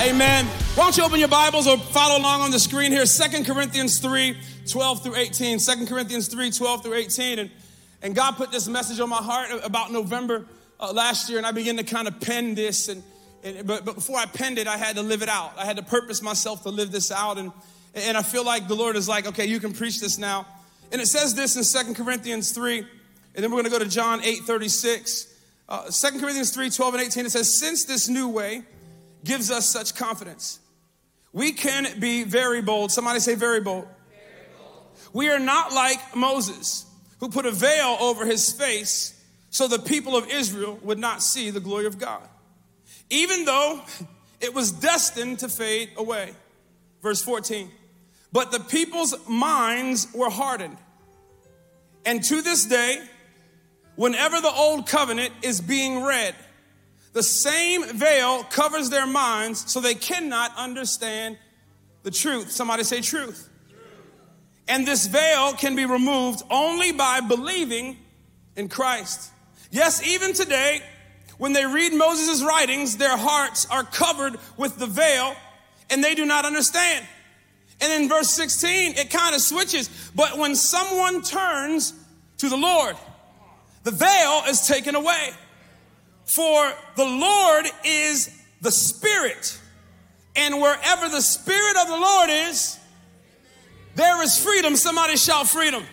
Amen. Why don't you open your Bibles or follow along on the screen here? Second Corinthians 3 12 through 18. 2 Corinthians 3 12 through 18. And, and God put this message on my heart about November uh, last year, and I began to kind of pen this. And, and but, but before I penned it, I had to live it out. I had to purpose myself to live this out. And, and I feel like the Lord is like, okay, you can preach this now. And it says this in Second Corinthians 3, and then we're going to go to John 8 36. Uh, 2 Corinthians 3 12 and 18, it says, Since this new way gives us such confidence, we can be very bold. Somebody say, very bold. Very bold. We are not like Moses, who put a veil over his face so the people of Israel would not see the glory of God, even though it was destined to fade away. Verse 14. But the people's minds were hardened. And to this day, whenever the old covenant is being read, the same veil covers their minds so they cannot understand the truth. Somebody say truth. And this veil can be removed only by believing in Christ. Yes, even today, when they read Moses' writings, their hearts are covered with the veil and they do not understand. And in verse 16, it kind of switches. But when someone turns to the Lord, the veil is taken away. For the Lord is the Spirit. And wherever the Spirit of the Lord is, there is freedom. Somebody shout freedom.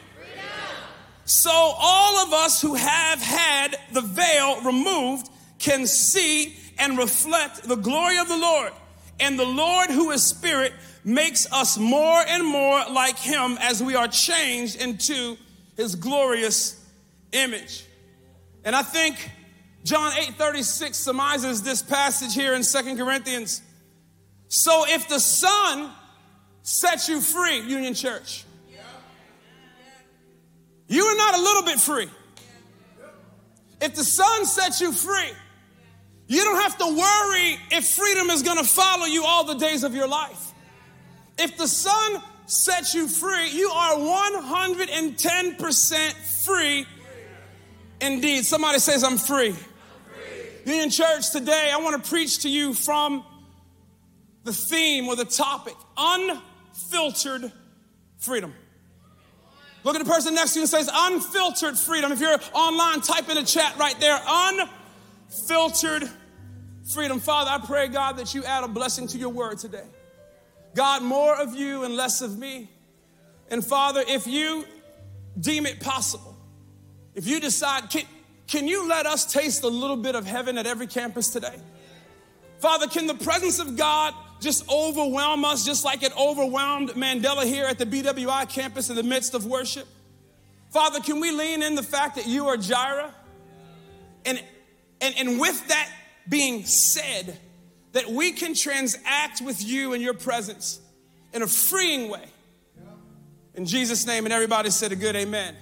So, all of us who have had the veil removed can see and reflect the glory of the Lord. And the Lord, who is Spirit, makes us more and more like Him as we are changed into His glorious image. And I think John 8 36 surmises this passage here in Second Corinthians. So if the Son sets you free, Union Church, you are not a little bit free. If the Son sets you free, you don't have to worry if freedom is gonna follow you all the days of your life. If the Son sets you free, you are 110% free indeed. Somebody says, I'm free. Union Church, today I want to preach to you from the theme or the topic unfiltered freedom. Look at the person next to you and says unfiltered freedom. If you're online, type in the chat right there unfiltered freedom. Father, I pray, God, that you add a blessing to your word today. God, more of you and less of me. And Father, if you deem it possible, if you decide, can, can you let us taste a little bit of heaven at every campus today? Father, can the presence of God just overwhelm us just like it overwhelmed Mandela here at the BWI campus in the midst of worship? Father, can we lean in the fact that you are Jireh? And, and, and with that being said, that we can transact with you in your presence in a freeing way. In Jesus' name, and everybody said a good amen.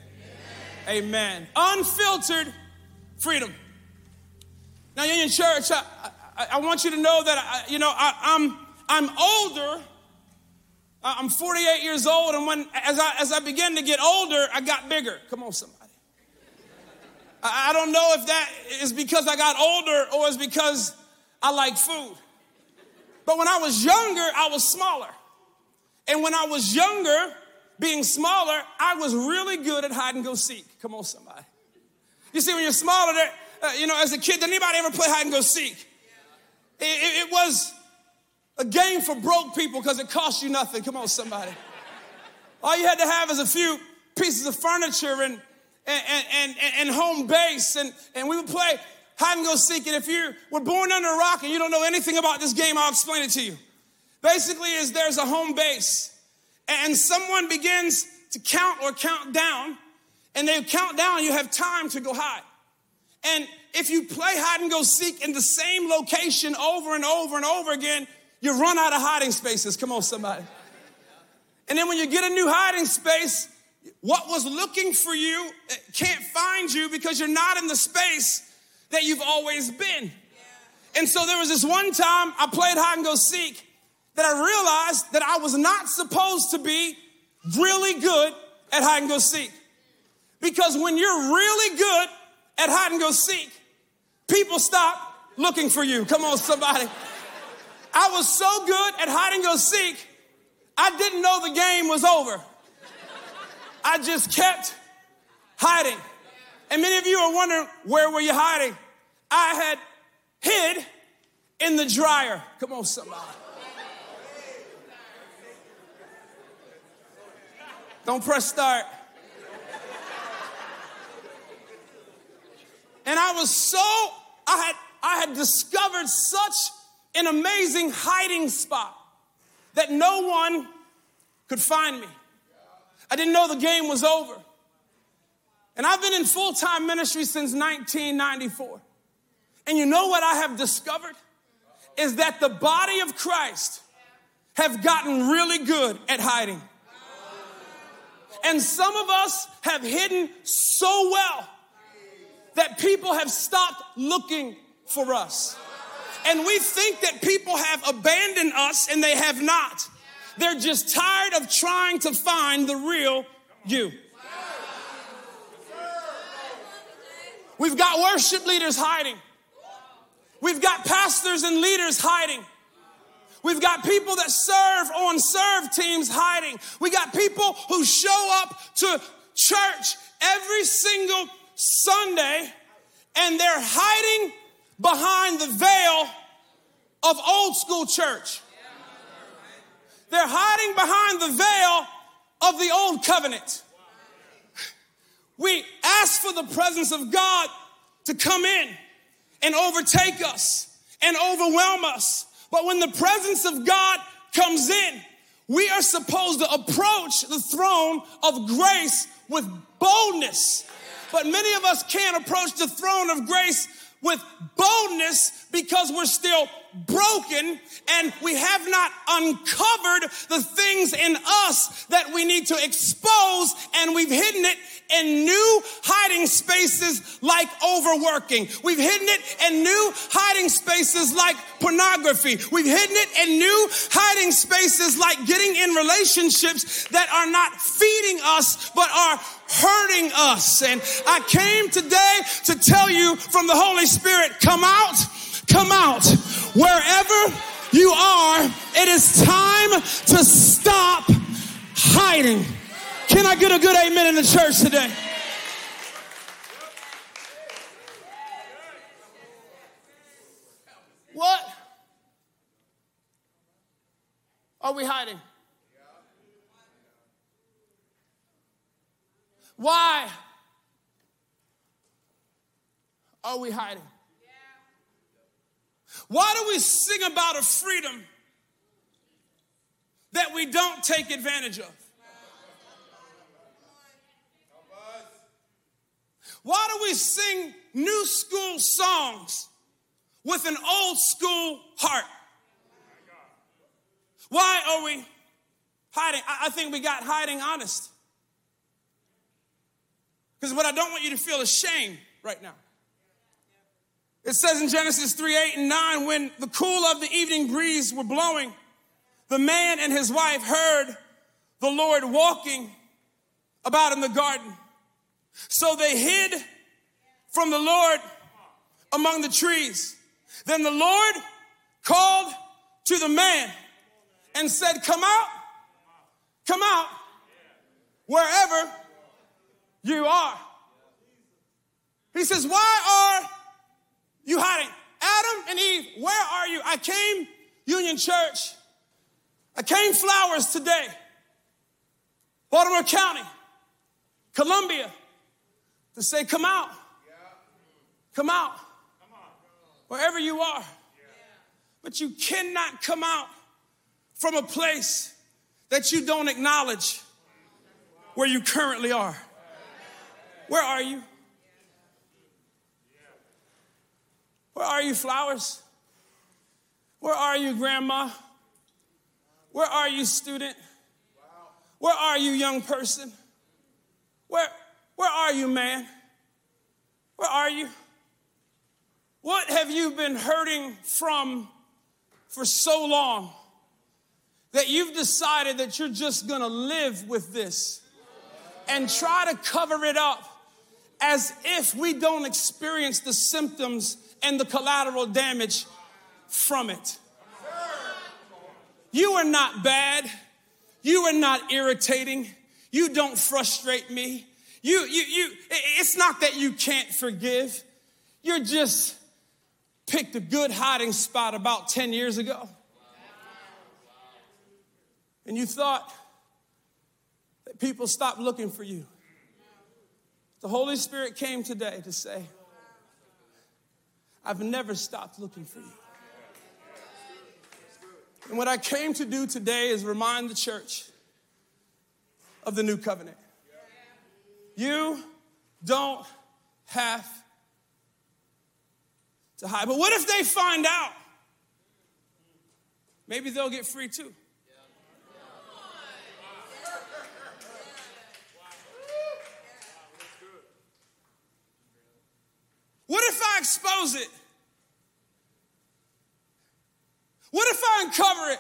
Amen. amen. Unfiltered freedom. Now, Union Church, I, I, I, want you to know that, I, you know, I, I'm, I'm older. I'm 48 years old, and when as I as I began to get older, I got bigger. Come on, somebody. I, I don't know if that is because I got older or is because I like food. But when I was younger, I was smaller. And when I was younger, being smaller, I was really good at hide and go seek. Come on, somebody. You see, when you're smaller, uh, you know, as a kid, did anybody ever play hide and go seek? It, it, it was a game for broke people because it cost you nothing. Come on, somebody. All you had to have is a few pieces of furniture and, and, and, and, home base, and, and we would play hide and go seek. And if you were born under a rock and you don't know anything about this game, I'll explain it to you. Basically, is there's a home base, and someone begins to count or count down and they count down, you have time to go hide. And if you play hide and go seek in the same location over and over and over again, you run out of hiding spaces. Come on, somebody. And then when you get a new hiding space, what was looking for you can't find you because you're not in the space that you've always been. And so there was this one time I played hide and go seek that I realized that I was not supposed to be really good at hide and go seek. Because when you're really good at hide and go seek, people stop looking for you. Come on, somebody. I was so good at hide and go seek, I didn't know the game was over. I just kept hiding. And many of you are wondering, where were you hiding? I had hid in the dryer. Come on, somebody. Don't press start. And I was so, I had, I had discovered such an amazing hiding spot that no one could find me. I didn't know the game was over. And I've been in full time ministry since 1994. And you know what I have discovered? Is that the body of Christ have gotten really good at hiding. And some of us have hidden so well that people have stopped looking for us. And we think that people have abandoned us and they have not. They're just tired of trying to find the real you. We've got worship leaders hiding. We've got pastors and leaders hiding. We've got people that serve on serve teams hiding. We got people who show up to church every single Sunday and they're hiding behind the veil of old school church. They're hiding behind the veil of the old covenant. We ask for the presence of God to come in and overtake us and overwhelm us. But when the presence of God comes in, we are supposed to approach the throne of grace with boldness. But many of us can't approach the throne of grace with boldness because we're still broken and we have not uncovered the things in us that we need to expose and we've hidden it in new hiding spaces like overworking. We've hidden it in new hiding spaces like pornography. We've hidden it in new hiding spaces like getting in relationships that are not feeding us but are hurting us. And I came today to tell you from the Holy Spirit, come out, come out. Wherever you are, it is time to stop hiding. Can I get a good amen in the church today? What are we hiding? Why are we hiding? Why do we sing about a freedom that we don't take advantage of? Why do we sing new school songs with an old school heart? Why are we hiding? I think we got hiding honest. Because what I don't want you to feel is shame right now. It says in Genesis 3 8 and 9, when the cool of the evening breeze were blowing, the man and his wife heard the Lord walking about in the garden. So they hid from the Lord among the trees. Then the Lord called to the man and said, Come out, come out, wherever you are. He says, Why are you hiding? Adam and Eve, where are you? I came, Union Church. I came flowers today. Baltimore County, Columbia, to say, Come out. Come out. Wherever you are. But you cannot come out from a place that you don't acknowledge where you currently are. Where are you? Where are you, flowers? Where are you, grandma? Where are you, student? Where are you, young person? Where, where are you, man? Where are you? What have you been hurting from for so long that you've decided that you're just gonna live with this and try to cover it up as if we don't experience the symptoms and the collateral damage from it? You are not bad. You are not irritating. You don't frustrate me. You, you, you, it's not that you can't forgive. You're just picked a good hiding spot about 10 years ago. And you thought that people stopped looking for you. The Holy Spirit came today to say, I've never stopped looking for you. And what I came to do today is remind the church of the new covenant. You don't have to hide. But what if they find out? Maybe they'll get free too. What if I expose it? What if I uncover it?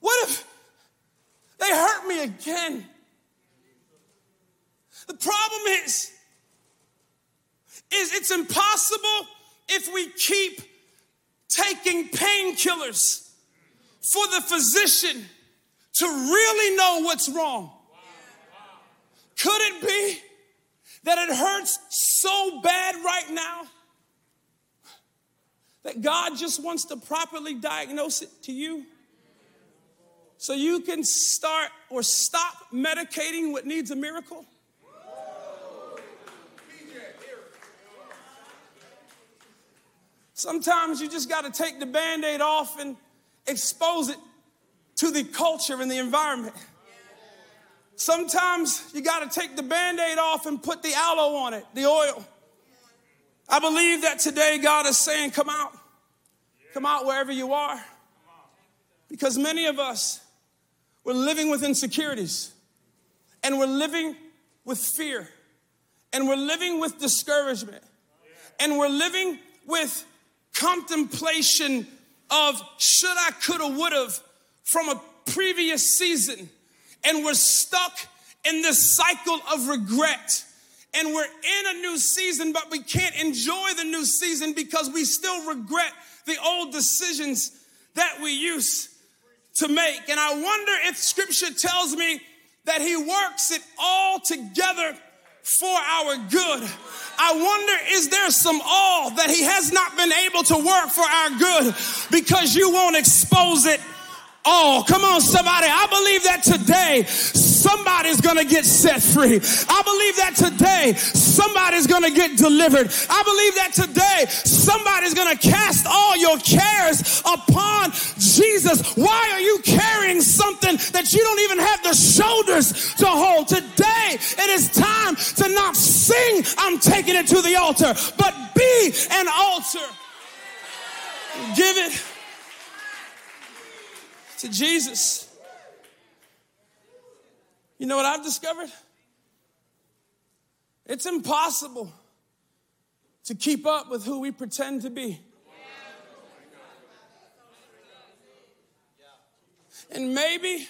What if they hurt me again? The problem is, is it's impossible if we keep taking painkillers for the physician to really know what's wrong. Could it be that it hurts so bad right now that God just wants to properly diagnose it to you? So you can start or stop medicating what needs a miracle? Sometimes you just got to take the band aid off and expose it to the culture and the environment. Sometimes you got to take the band aid off and put the aloe on it, the oil. I believe that today God is saying, Come out. Come out wherever you are. Because many of us, we're living with insecurities and we're living with fear and we're living with discouragement and we're living with contemplation of should I, coulda, woulda from a previous season. And we're stuck in this cycle of regret. And we're in a new season, but we can't enjoy the new season because we still regret the old decisions that we used to make. And I wonder if scripture tells me that he works it all together for our good. I wonder, is there some all that he has not been able to work for our good because you won't expose it all. Come on, somebody. I believe that today somebody's gonna get set free. I believe that today somebody's gonna get delivered. I believe that today somebody's gonna cast all your cares upon Jesus. Why are you carrying something that you don't even have the shoulders to hold? Today it is time to not sing, I'm taking it to the altar, but be an altar. Give it to Jesus. You know what I've discovered? It's impossible to keep up with who we pretend to be. And maybe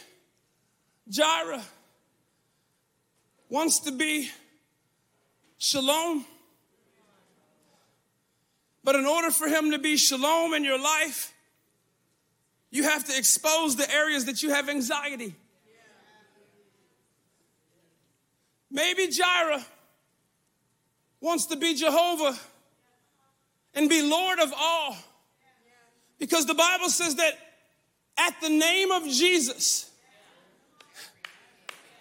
Jireh wants to be shalom. But in order for him to be shalom in your life, you have to expose the areas that you have anxiety. Maybe Jireh wants to be Jehovah and be Lord of all. Because the Bible says that at the name of Jesus,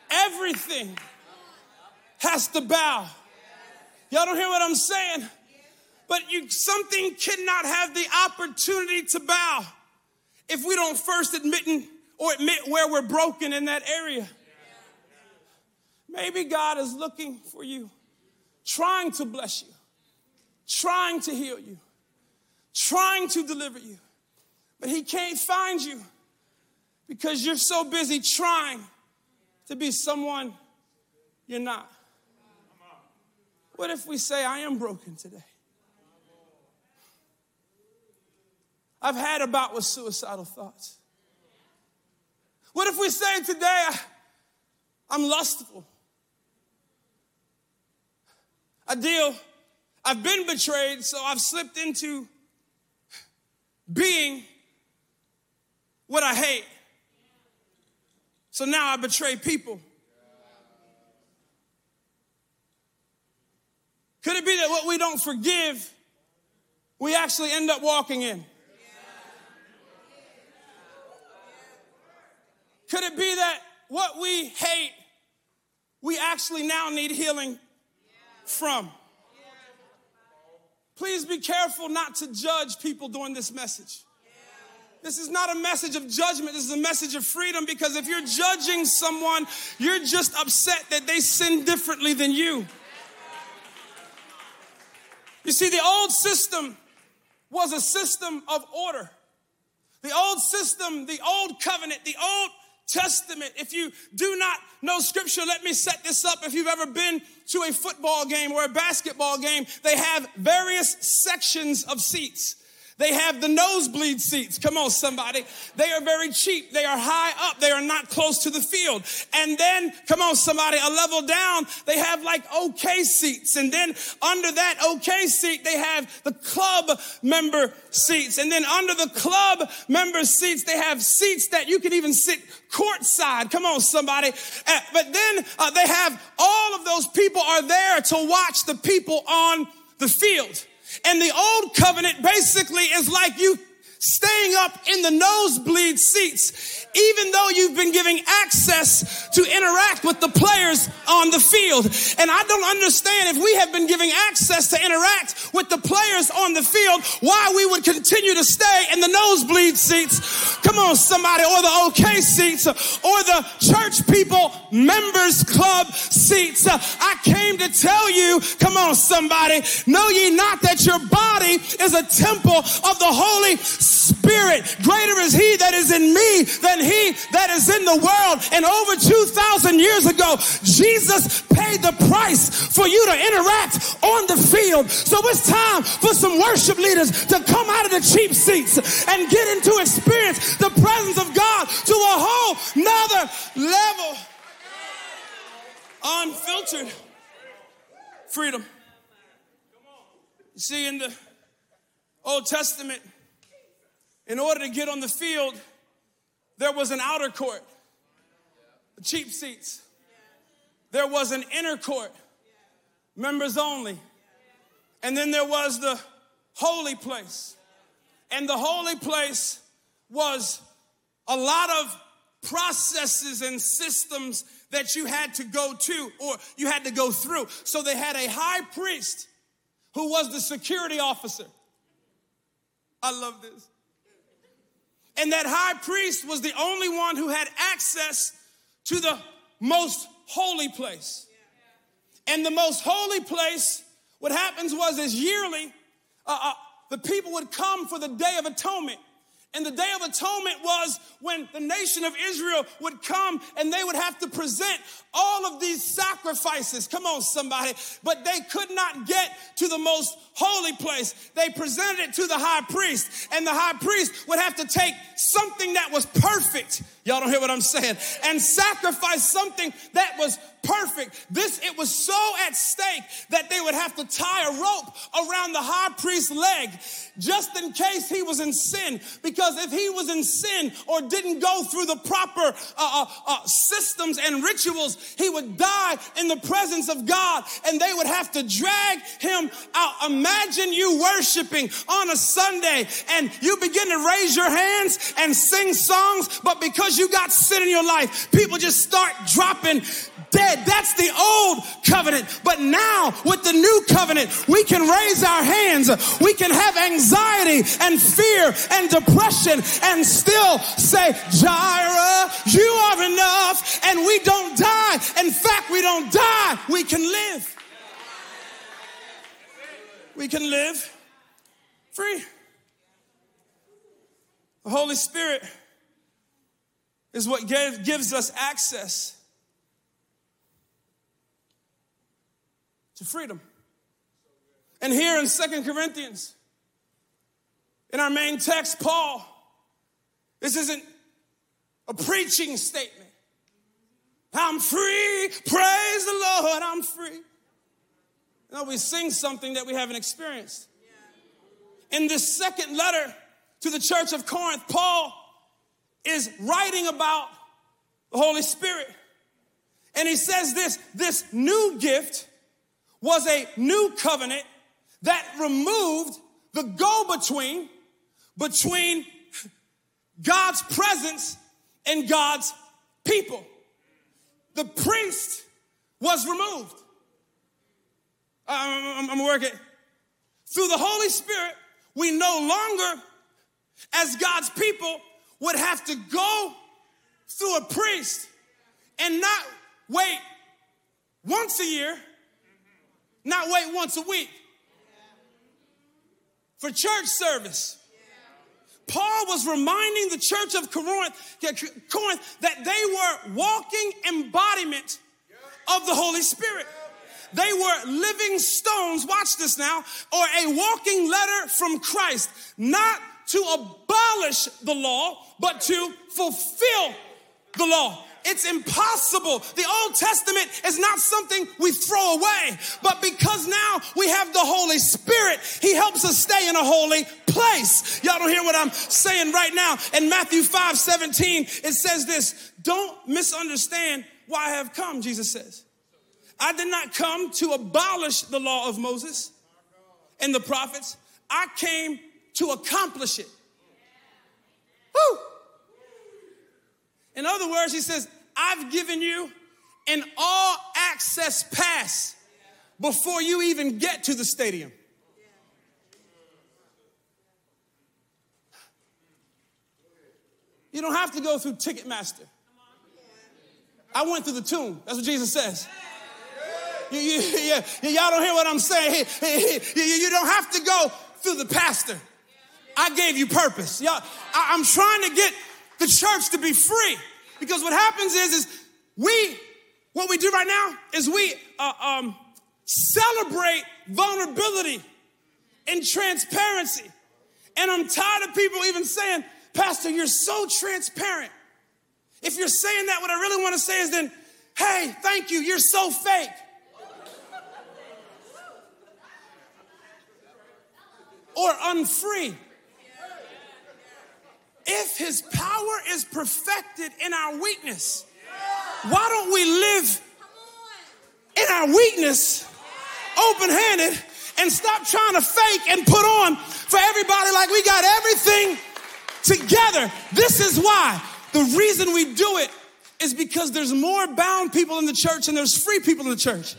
everything has to bow. Y'all don't hear what I'm saying? But you something cannot have the opportunity to bow if we don't first admit or admit where we're broken in that area. Maybe God is looking for you, trying to bless you, trying to heal you, trying to deliver you, but He can't find you because you're so busy trying to be someone you're not. What if we say, I am broken today? I've had about with suicidal thoughts. What if we say today, I'm lustful? I deal, I've been betrayed, so I've slipped into being what I hate. So now I betray people. Could it be that what we don't forgive, we actually end up walking in? Could it be that what we hate, we actually now need healing from? Please be careful not to judge people during this message. This is not a message of judgment. This is a message of freedom because if you're judging someone, you're just upset that they sin differently than you. You see, the old system was a system of order. The old system, the old covenant, the old Testament. If you do not know scripture, let me set this up. If you've ever been to a football game or a basketball game, they have various sections of seats. They have the nosebleed seats. Come on, somebody. They are very cheap. They are high up. They are not close to the field. And then, come on, somebody, a level down, they have like okay seats. And then under that okay seat, they have the club member seats. And then under the club member seats, they have seats that you can even sit courtside. Come on, somebody. Uh, but then uh, they have all of those people are there to watch the people on the field. And the old covenant basically is like you staying up in the nosebleed seats, even though you've been giving access to interact with the players on the field. And I don't understand if we have been giving access to interact with the players on the field, why we would continue to stay in the nosebleed seats. Come on, somebody, or the okay seats, or the church people members club seats. I came to tell you, come on, somebody, know ye not that your body is a temple of the Holy Spirit. Greater is He that is in me than He that is in the world. And over 2,000 years ago, Jesus paid the price for you to interact on the field. So it's time for some worship leaders to come out of the cheap seats and get into experience the presence of God to a whole nother level. Unfiltered freedom. You see, in the Old Testament, in order to get on the field, there was an outer court, cheap seats. There was an inner court, members only. And then there was the holy place. And the holy place was a lot of processes and systems that you had to go to or you had to go through. So they had a high priest who was the security officer. I love this. And that high priest was the only one who had access to the most holy place. And the most holy place, what happens was is yearly, uh, uh, the people would come for the Day of Atonement. And the Day of Atonement was when the nation of Israel would come and they would have to present all of these sacrifices. Come on, somebody. But they could not get to the most holy place. They presented it to the high priest, and the high priest would have to take something that was perfect. Y'all don't hear what I'm saying? And sacrifice something that was perfect. This, it was so at stake that they would have to tie a rope around the high priest's leg just in case he was in sin. Because if he was in sin or didn't go through the proper uh, uh, uh, systems and rituals, he would die in the presence of God and they would have to drag him out. Imagine you worshiping on a Sunday and you begin to raise your hands and sing songs, but because you got sin in your life, people just start dropping dead. That's the old covenant. But now with the new covenant, we can raise our hands. We can have anxiety and fear and depression and still say, Jireh, you are enough. And we don't die. In fact, we don't die. We can live. We can live free. The Holy Spirit is what gives us access to freedom. And here in Second Corinthians, in our main text, Paul, this isn't a preaching statement. I'm free, praise the Lord, I'm free. No, we sing something that we haven't experienced. In this second letter to the church of Corinth, Paul is writing about the Holy Spirit. And he says this this new gift was a new covenant that removed the go between between God's presence and God's people. The priest was removed. I'm, I'm, I'm working. Through the Holy Spirit, we no longer, as God's people, would have to go through a priest and not wait once a year, not wait once a week for church service. Paul was reminding the church of Corinth, Corinth that they were walking embodiment of the Holy Spirit. They were living stones, watch this now, or a walking letter from Christ, not to abolish the law, but to fulfill the law. It's impossible. The Old Testament is not something we throw away, but because now we have the Holy Spirit, He helps us stay in a holy place. Y'all don't hear what I'm saying right now. In Matthew 5 17, it says this Don't misunderstand why I have come, Jesus says. I did not come to abolish the law of Moses and the prophets, I came to accomplish it. Woo! In other words, he says, I've given you an all access pass before you even get to the stadium. You don't have to go through Ticketmaster. I went through the tomb. That's what Jesus says. You, you, yeah, y'all don't hear what I'm saying. You, you don't have to go through the pastor. I gave you purpose. Y'all, I, I'm trying to get the church to be free. Because what happens is, is we, what we do right now is we uh, um, celebrate vulnerability and transparency. And I'm tired of people even saying, Pastor, you're so transparent. If you're saying that, what I really want to say is then, hey, thank you, you're so fake. or unfree. If his power is perfected in our weakness, why don't we live in our weakness, open handed, and stop trying to fake and put on for everybody like we got everything together? This is why. The reason we do it is because there's more bound people in the church and there's free people in the church.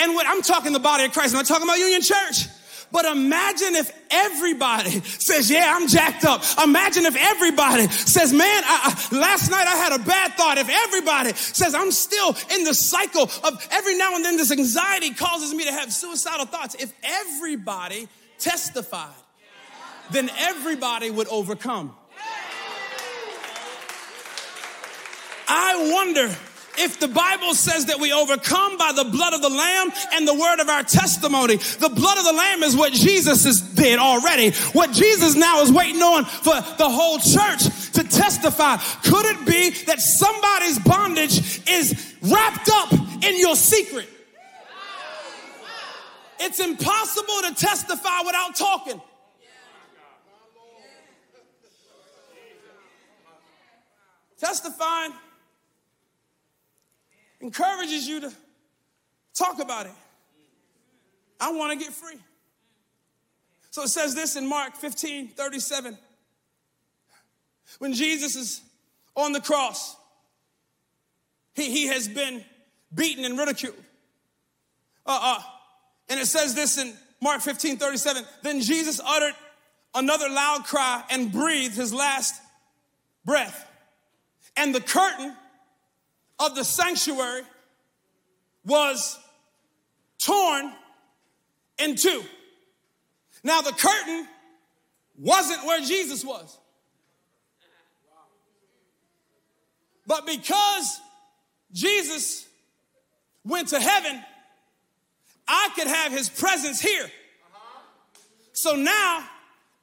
And what I'm talking the body of Christ, I'm not talking about Union Church. But imagine if everybody says, Yeah, I'm jacked up. Imagine if everybody says, Man, I, I, last night I had a bad thought. If everybody says, I'm still in the cycle of every now and then this anxiety causes me to have suicidal thoughts. If everybody testified, then everybody would overcome. I wonder if the Bible says that we overcome by the blood of the Lamb and the word of our testimony, the blood of the Lamb is what Jesus is, did already. What Jesus now is waiting on for the whole church to testify. Could it be that somebody's bondage is wrapped up in your secret? It's impossible to testify without talking. Testifying encourages you to talk about it. I want to get free. So it says this in Mark 15 37. When Jesus is on the cross, he, he has been beaten and ridiculed. Uh, uh, and it says this in Mark 15 37. Then Jesus uttered another loud cry and breathed his last breath. And the curtain of the sanctuary was torn in two. Now, the curtain wasn't where Jesus was. But because Jesus went to heaven, I could have his presence here. So now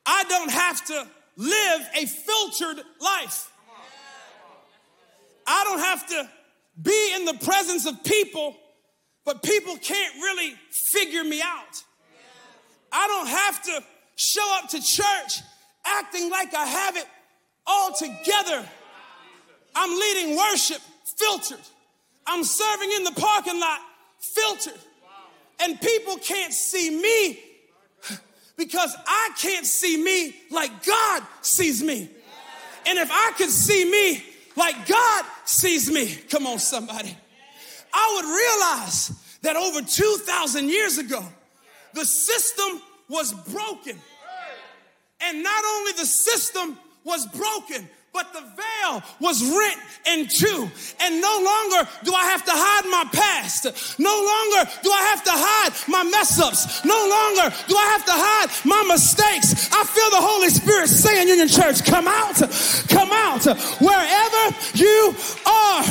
I don't have to live a filtered life. I don't have to be in the presence of people, but people can't really figure me out. I don't have to show up to church acting like I have it all together. I'm leading worship filtered. I'm serving in the parking lot filtered. And people can't see me because I can't see me like God sees me. And if I could see me like God sees me, come on, somebody, I would realize that over 2,000 years ago, the system was broken. And not only the system was broken, but the veil was rent in two. And no longer do I have to hide my past. No longer do I have to hide my mess ups. No longer do I have to hide my mistakes. I feel the Holy Spirit saying, Union Church, come out, come out. Wherever you are,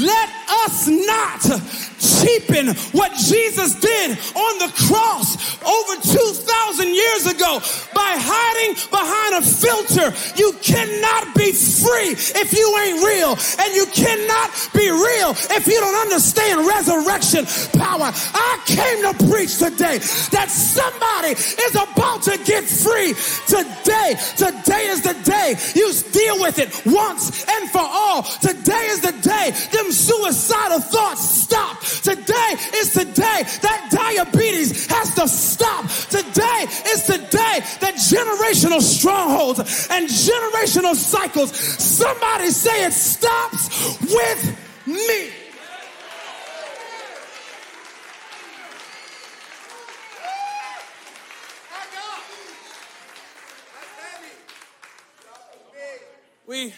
let us not cheapen what Jesus did on the cross over 2,000 years ago by hiding behind a filter. You cannot be free if you ain't real, and you cannot be real if you don't understand resurrection power. I came to preach today that somebody is about to get free today. Today is the day you deal with it once and for all. Today is the day them suicidal thoughts stop. Generational strongholds and generational cycles, somebody say it stops with me. We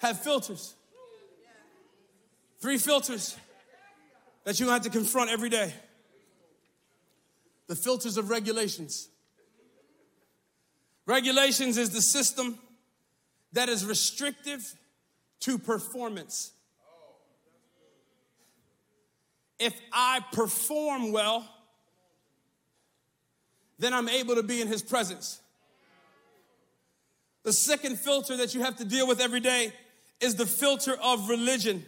have filters. Three filters that you have to confront every day the filters of regulations. Regulations is the system that is restrictive to performance. If I perform well, then I'm able to be in his presence. The second filter that you have to deal with every day is the filter of religion.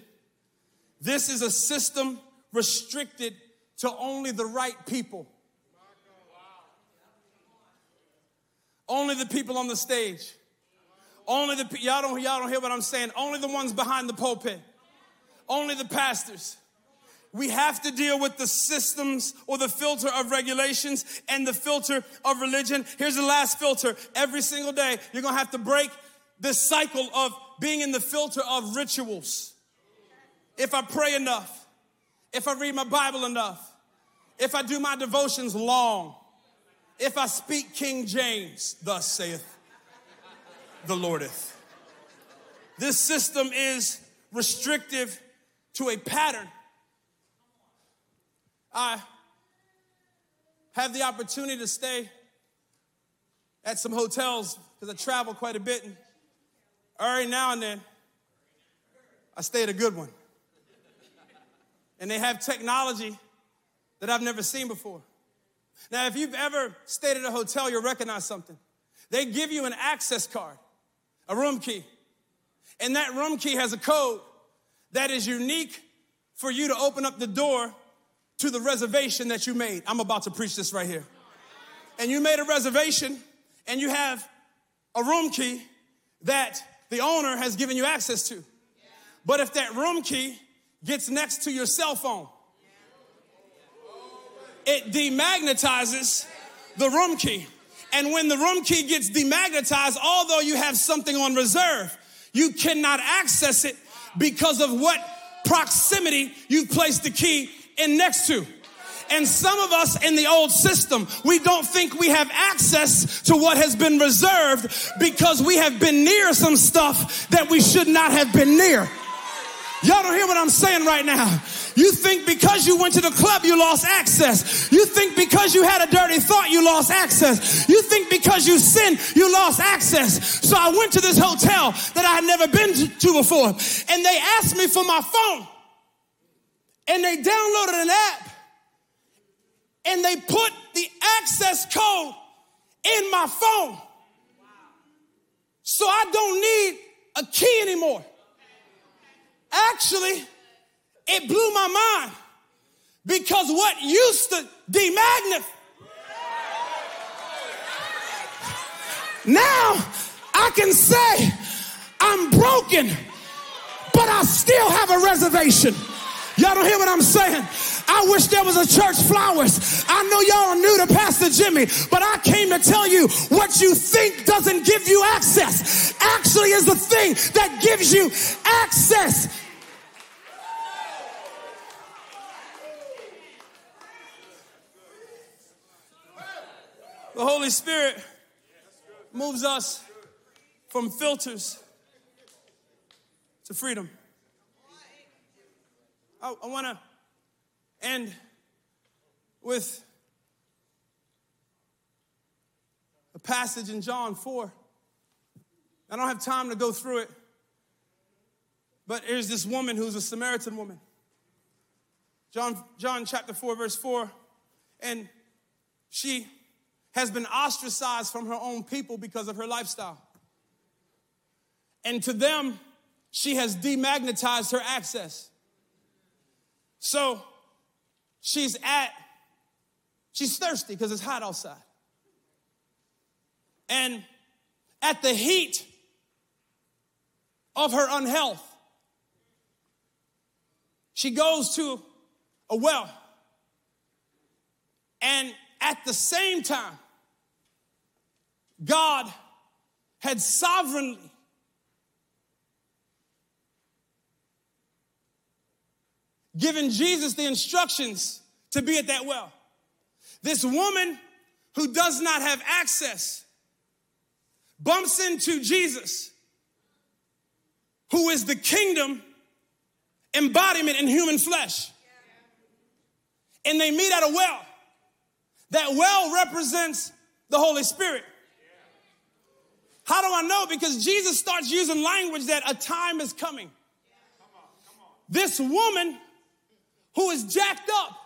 This is a system restricted to only the right people. Only the people on the stage. Only the y'all don't y'all don't hear what I'm saying. Only the ones behind the pulpit. Only the pastors. We have to deal with the systems or the filter of regulations and the filter of religion. Here's the last filter. Every single day, you're gonna have to break this cycle of being in the filter of rituals. If I pray enough, if I read my Bible enough, if I do my devotions long, if I speak King James, thus saith the Lordeth. This system is restrictive to a pattern. I have the opportunity to stay at some hotels because I travel quite a bit. And every now and then, I stay at a good one. And they have technology that I've never seen before. Now, if you've ever stayed at a hotel, you'll recognize something. They give you an access card, a room key. And that room key has a code that is unique for you to open up the door to the reservation that you made. I'm about to preach this right here. And you made a reservation and you have a room key that the owner has given you access to. But if that room key gets next to your cell phone, it demagnetizes the room key. And when the room key gets demagnetized, although you have something on reserve, you cannot access it because of what proximity you've placed the key in next to. And some of us in the old system, we don't think we have access to what has been reserved because we have been near some stuff that we should not have been near. Y'all don't hear what I'm saying right now. You think because you went to the club, you lost access. You think because you had a dirty thought, you lost access. You think because you sinned, you lost access. So I went to this hotel that I had never been to before, and they asked me for my phone. And they downloaded an app, and they put the access code in my phone. So I don't need a key anymore. Actually, it blew my mind because what used to demagnify now I can say, I'm broken, but I still have a reservation. Y'all don't hear what I'm saying? I wish there was a church flowers. I know y'all are new to Pastor Jimmy, but I came to tell you what you think doesn't give you access actually is the thing that gives you access. The Holy Spirit moves us from filters to freedom. I, I want to end with a passage in John 4. I don't have time to go through it, but there's this woman who's a Samaritan woman. John, John chapter 4, verse 4. And she has been ostracized from her own people because of her lifestyle. And to them, she has demagnetized her access. So she's at, she's thirsty because it's hot outside. And at the heat of her unhealth, she goes to a well. And at the same time, God had sovereignly given Jesus the instructions to be at that well. This woman who does not have access bumps into Jesus, who is the kingdom embodiment in human flesh. And they meet at a well. That well represents the Holy Spirit. How do I know? Because Jesus starts using language that a time is coming. This woman who is jacked up,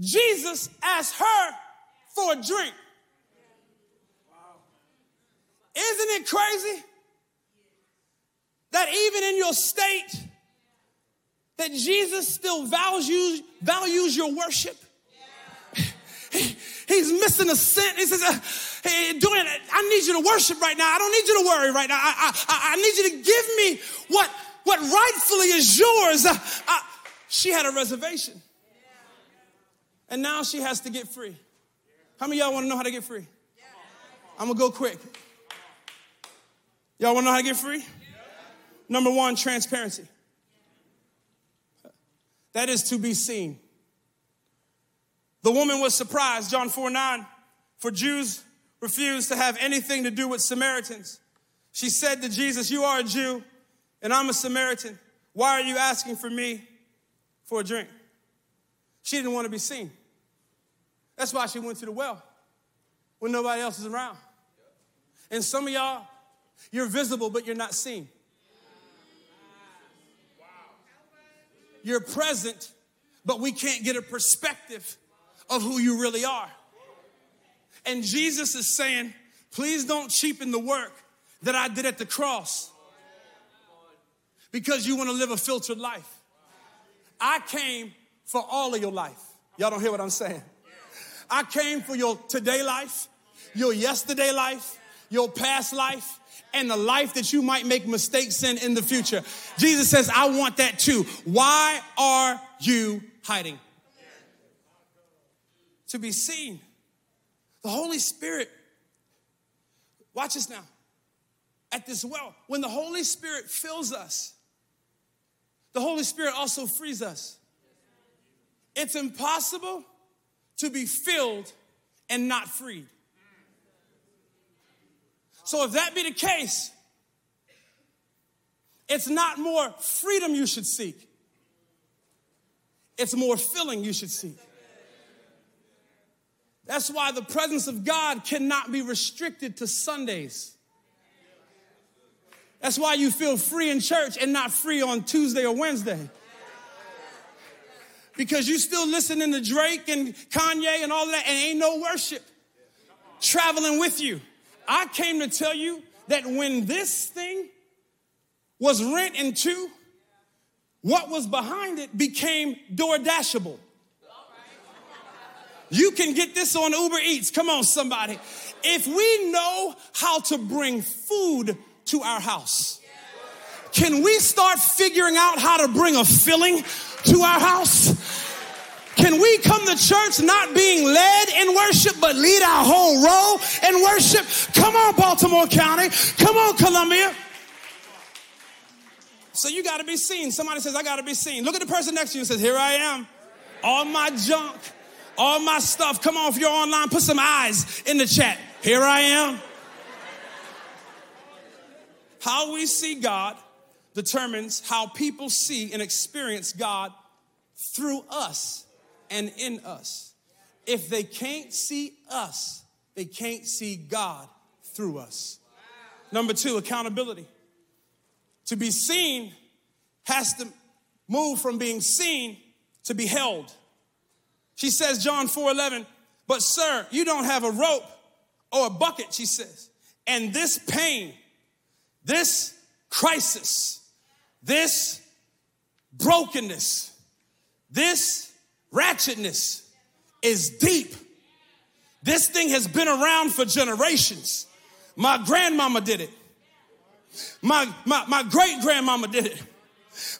Jesus asked her for a drink. Isn't it crazy that even in your state, that Jesus still values, values your worship? He's missing a cent. He says, uh, hey, doing it, I need you to worship right now. I don't need you to worry right now. I, I, I need you to give me what, what rightfully is yours. Uh, I, she had a reservation. And now she has to get free. How many y'all want to know how to get free? I'm gonna go quick. Y'all wanna know how to get free? Number one, transparency. That is to be seen. The woman was surprised, John 4 9, for Jews refused to have anything to do with Samaritans. She said to Jesus, You are a Jew, and I'm a Samaritan. Why are you asking for me for a drink. She didn't want to be seen. That's why she went to the well when nobody else is around. And some of y'all, you're visible, but you're not seen. You're present, but we can't get a perspective of who you really are. And Jesus is saying, please don't cheapen the work that I did at the cross because you want to live a filtered life. I came for all of your life. Y'all don't hear what I'm saying? I came for your today life, your yesterday life, your past life, and the life that you might make mistakes in in the future. Jesus says, I want that too. Why are you hiding? To be seen. The Holy Spirit, watch this now. At this well, when the Holy Spirit fills us, the Holy Spirit also frees us. It's impossible to be filled and not freed. So, if that be the case, it's not more freedom you should seek, it's more filling you should seek. That's why the presence of God cannot be restricted to Sundays. That's why you feel free in church and not free on Tuesday or Wednesday. Because you still listening to Drake and Kanye and all that, and ain't no worship traveling with you. I came to tell you that when this thing was rent in two, what was behind it became door dashable. You can get this on Uber Eats. Come on, somebody. If we know how to bring food to our house, can we start figuring out how to bring a filling to our house? Can we come to church not being led in worship, but lead our whole row in worship? Come on, Baltimore County. Come on, Columbia. So you got to be seen. Somebody says, I got to be seen. Look at the person next to you and says, Here I am. All my junk, all my stuff. Come on, if you're online, put some eyes in the chat. Here I am. How we see God determines how people see and experience God through us and in us. If they can't see us, they can't see God through us. Number two, accountability. To be seen has to move from being seen to be held. She says, John 4 11, but sir, you don't have a rope or a bucket, she says. And this pain, this crisis, this brokenness, this ratchetness is deep. This thing has been around for generations. My grandmama did it. My, my, my great grandmama did it.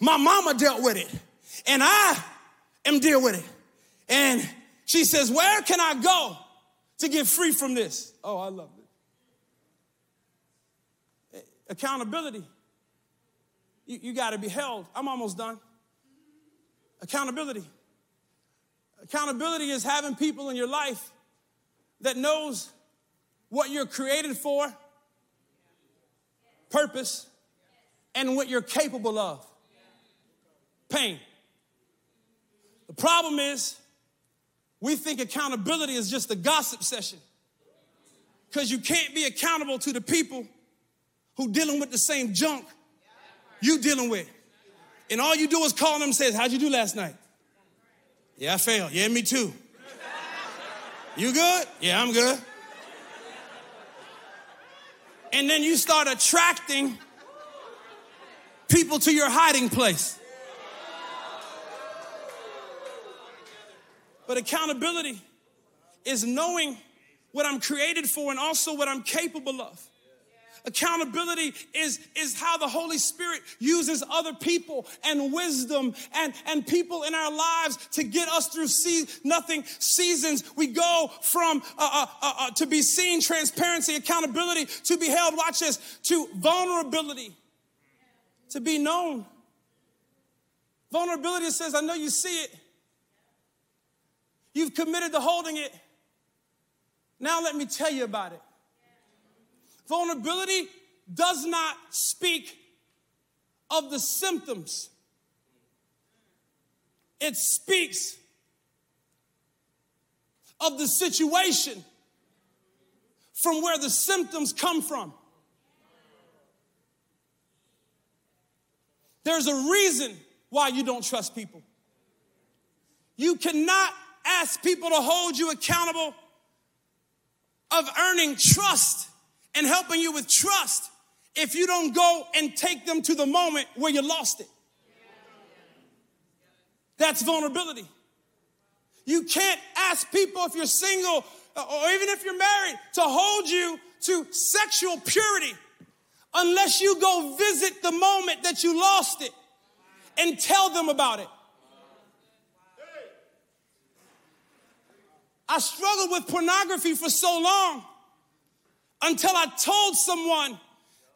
My mama dealt with it. And I am deal with it. And she says, Where can I go to get free from this? Oh, I love it. Accountability. You, you got to be held. I'm almost done. Accountability. Accountability is having people in your life that knows what you're created for, purpose, and what you're capable of. Pain. The problem is we think accountability is just a gossip session. Because you can't be accountable to the people who dealing with the same junk you dealing with. And all you do is call them and says, how'd you do last night? Yeah, I failed. Yeah, me too. You good? Yeah, I'm good. And then you start attracting people to your hiding place. But accountability is knowing what I'm created for and also what I'm capable of. Accountability is, is how the Holy Spirit uses other people and wisdom and, and people in our lives to get us through see, nothing seasons. We go from uh, uh, uh, uh, to be seen, transparency, accountability, to be held, watch this, to vulnerability, to be known. Vulnerability says, I know you see it. You've committed to holding it. Now let me tell you about it. Vulnerability does not speak of the symptoms, it speaks of the situation from where the symptoms come from. There's a reason why you don't trust people. You cannot ask people to hold you accountable of earning trust and helping you with trust if you don't go and take them to the moment where you lost it. That's vulnerability. You can't ask people if you're single uh, or even if you're married to hold you to sexual purity unless you go visit the moment that you lost it and tell them about it. I struggled with pornography for so long until I told someone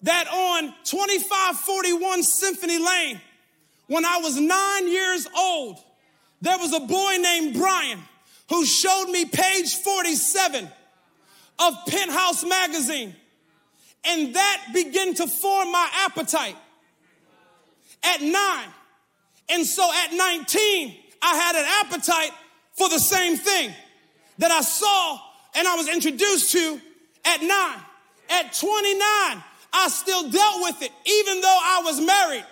that on 2541 Symphony Lane, when I was nine years old, there was a boy named Brian who showed me page 47 of Penthouse magazine. And that began to form my appetite at nine. And so at 19, I had an appetite for the same thing that I saw and I was introduced to at nine. At 29, I still dealt with it, even though I was married.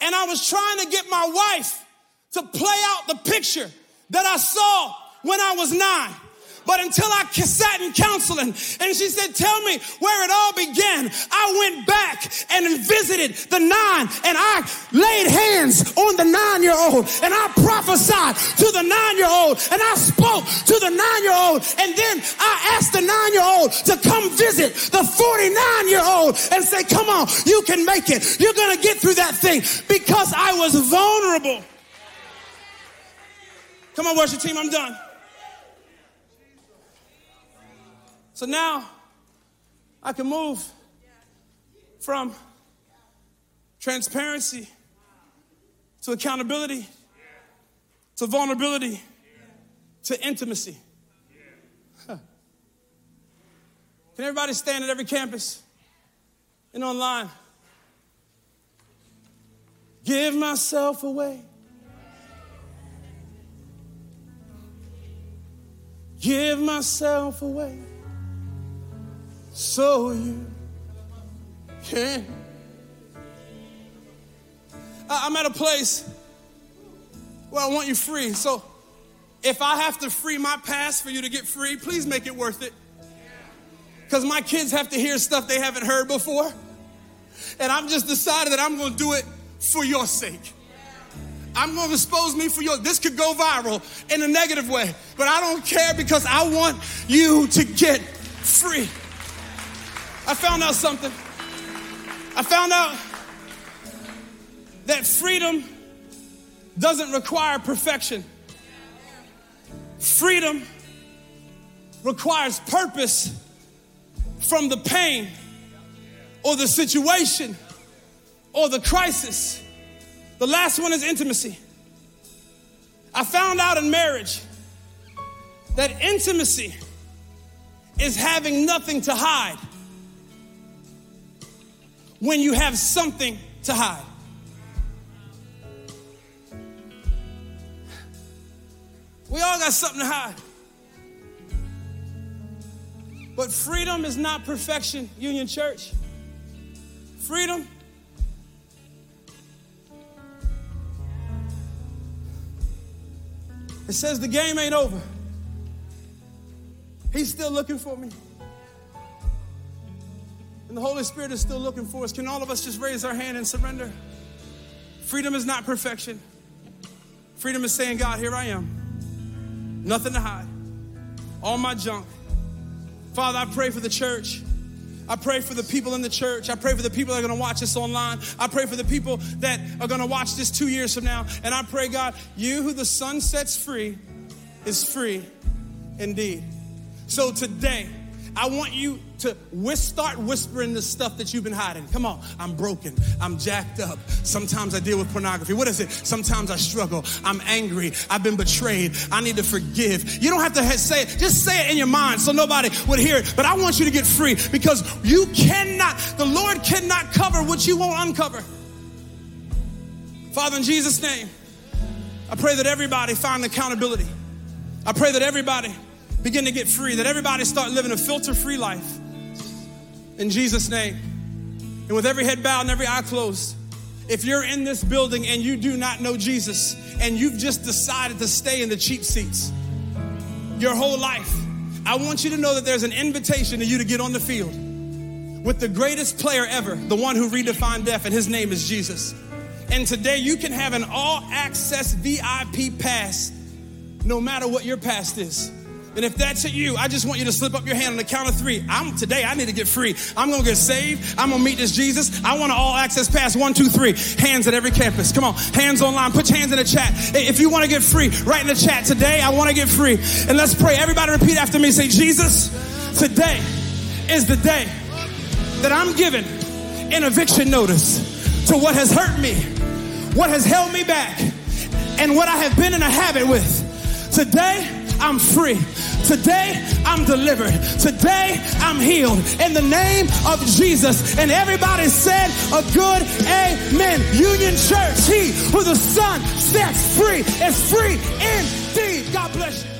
And I was trying to get my wife to play out the picture that I saw when I was nine. But until I sat in counseling and she said, tell me where it all began. I went back and visited the nine and I laid hands on the nine year old and I prophesied to the nine year old and I spoke to the nine year old. And then I asked the nine year old to come visit the 49 year old and say, come on, you can make it. You're going to get through that thing because I was vulnerable. Come on, worship team, I'm done. So now I can move from transparency to accountability to vulnerability to intimacy. Huh. Can everybody stand at every campus and online? Give myself away. Give myself away so you can. I'm at a place where I want you free. So if I have to free my past for you to get free, please make it worth it. Because my kids have to hear stuff they haven't heard before. And I've just decided that I'm going to do it for your sake. I'm going to expose me for your. This could go viral in a negative way, but I don't care because I want you to get free. I found out something. I found out that freedom doesn't require perfection. Freedom requires purpose from the pain or the situation or the crisis. The last one is intimacy. I found out in marriage that intimacy is having nothing to hide when you have something to hide. We all got something to hide. But freedom is not perfection, Union Church. Freedom It says the game ain't over. He's still looking for me. And the Holy Spirit is still looking for us. Can all of us just raise our hand and surrender? Freedom is not perfection. Freedom is saying, God, here I am. Nothing to hide. All my junk. Father, I pray for the church. I pray for the people in the church. I pray for the people that are going to watch this online. I pray for the people that are going to watch this two years from now. And I pray, God, you who the Son sets free is free indeed. So today, I want you to start whispering the stuff that you've been hiding. Come on, I'm broken. I'm jacked up. Sometimes I deal with pornography. What is it? Sometimes I struggle. I'm angry. I've been betrayed. I need to forgive. You don't have to say it. Just say it in your mind so nobody would hear it. But I want you to get free because you cannot, the Lord cannot cover what you won't uncover. Father, in Jesus' name, I pray that everybody find accountability. I pray that everybody begin to get free, that everybody start living a filter free life. In Jesus' name. And with every head bowed and every eye closed, if you're in this building and you do not know Jesus and you've just decided to stay in the cheap seats your whole life, I want you to know that there's an invitation to you to get on the field with the greatest player ever, the one who redefined death, and his name is Jesus. And today you can have an all access VIP pass no matter what your past is. And if that's you, I just want you to slip up your hand on the count of three. I'm today, I need to get free. I'm gonna get saved. I'm gonna meet this Jesus. I want to all access pass one, two, three. Hands at every campus. Come on, hands online. Put your hands in the chat. If you want to get free, write in the chat today. I want to get free. And let's pray. Everybody repeat after me. Say, Jesus, today is the day that I'm given an eviction notice to what has hurt me, what has held me back, and what I have been in a habit with. Today, I'm free. Today, I'm delivered. Today, I'm healed in the name of Jesus. And everybody said a good amen. Union Church, he who the Son sets free is free indeed. God bless you.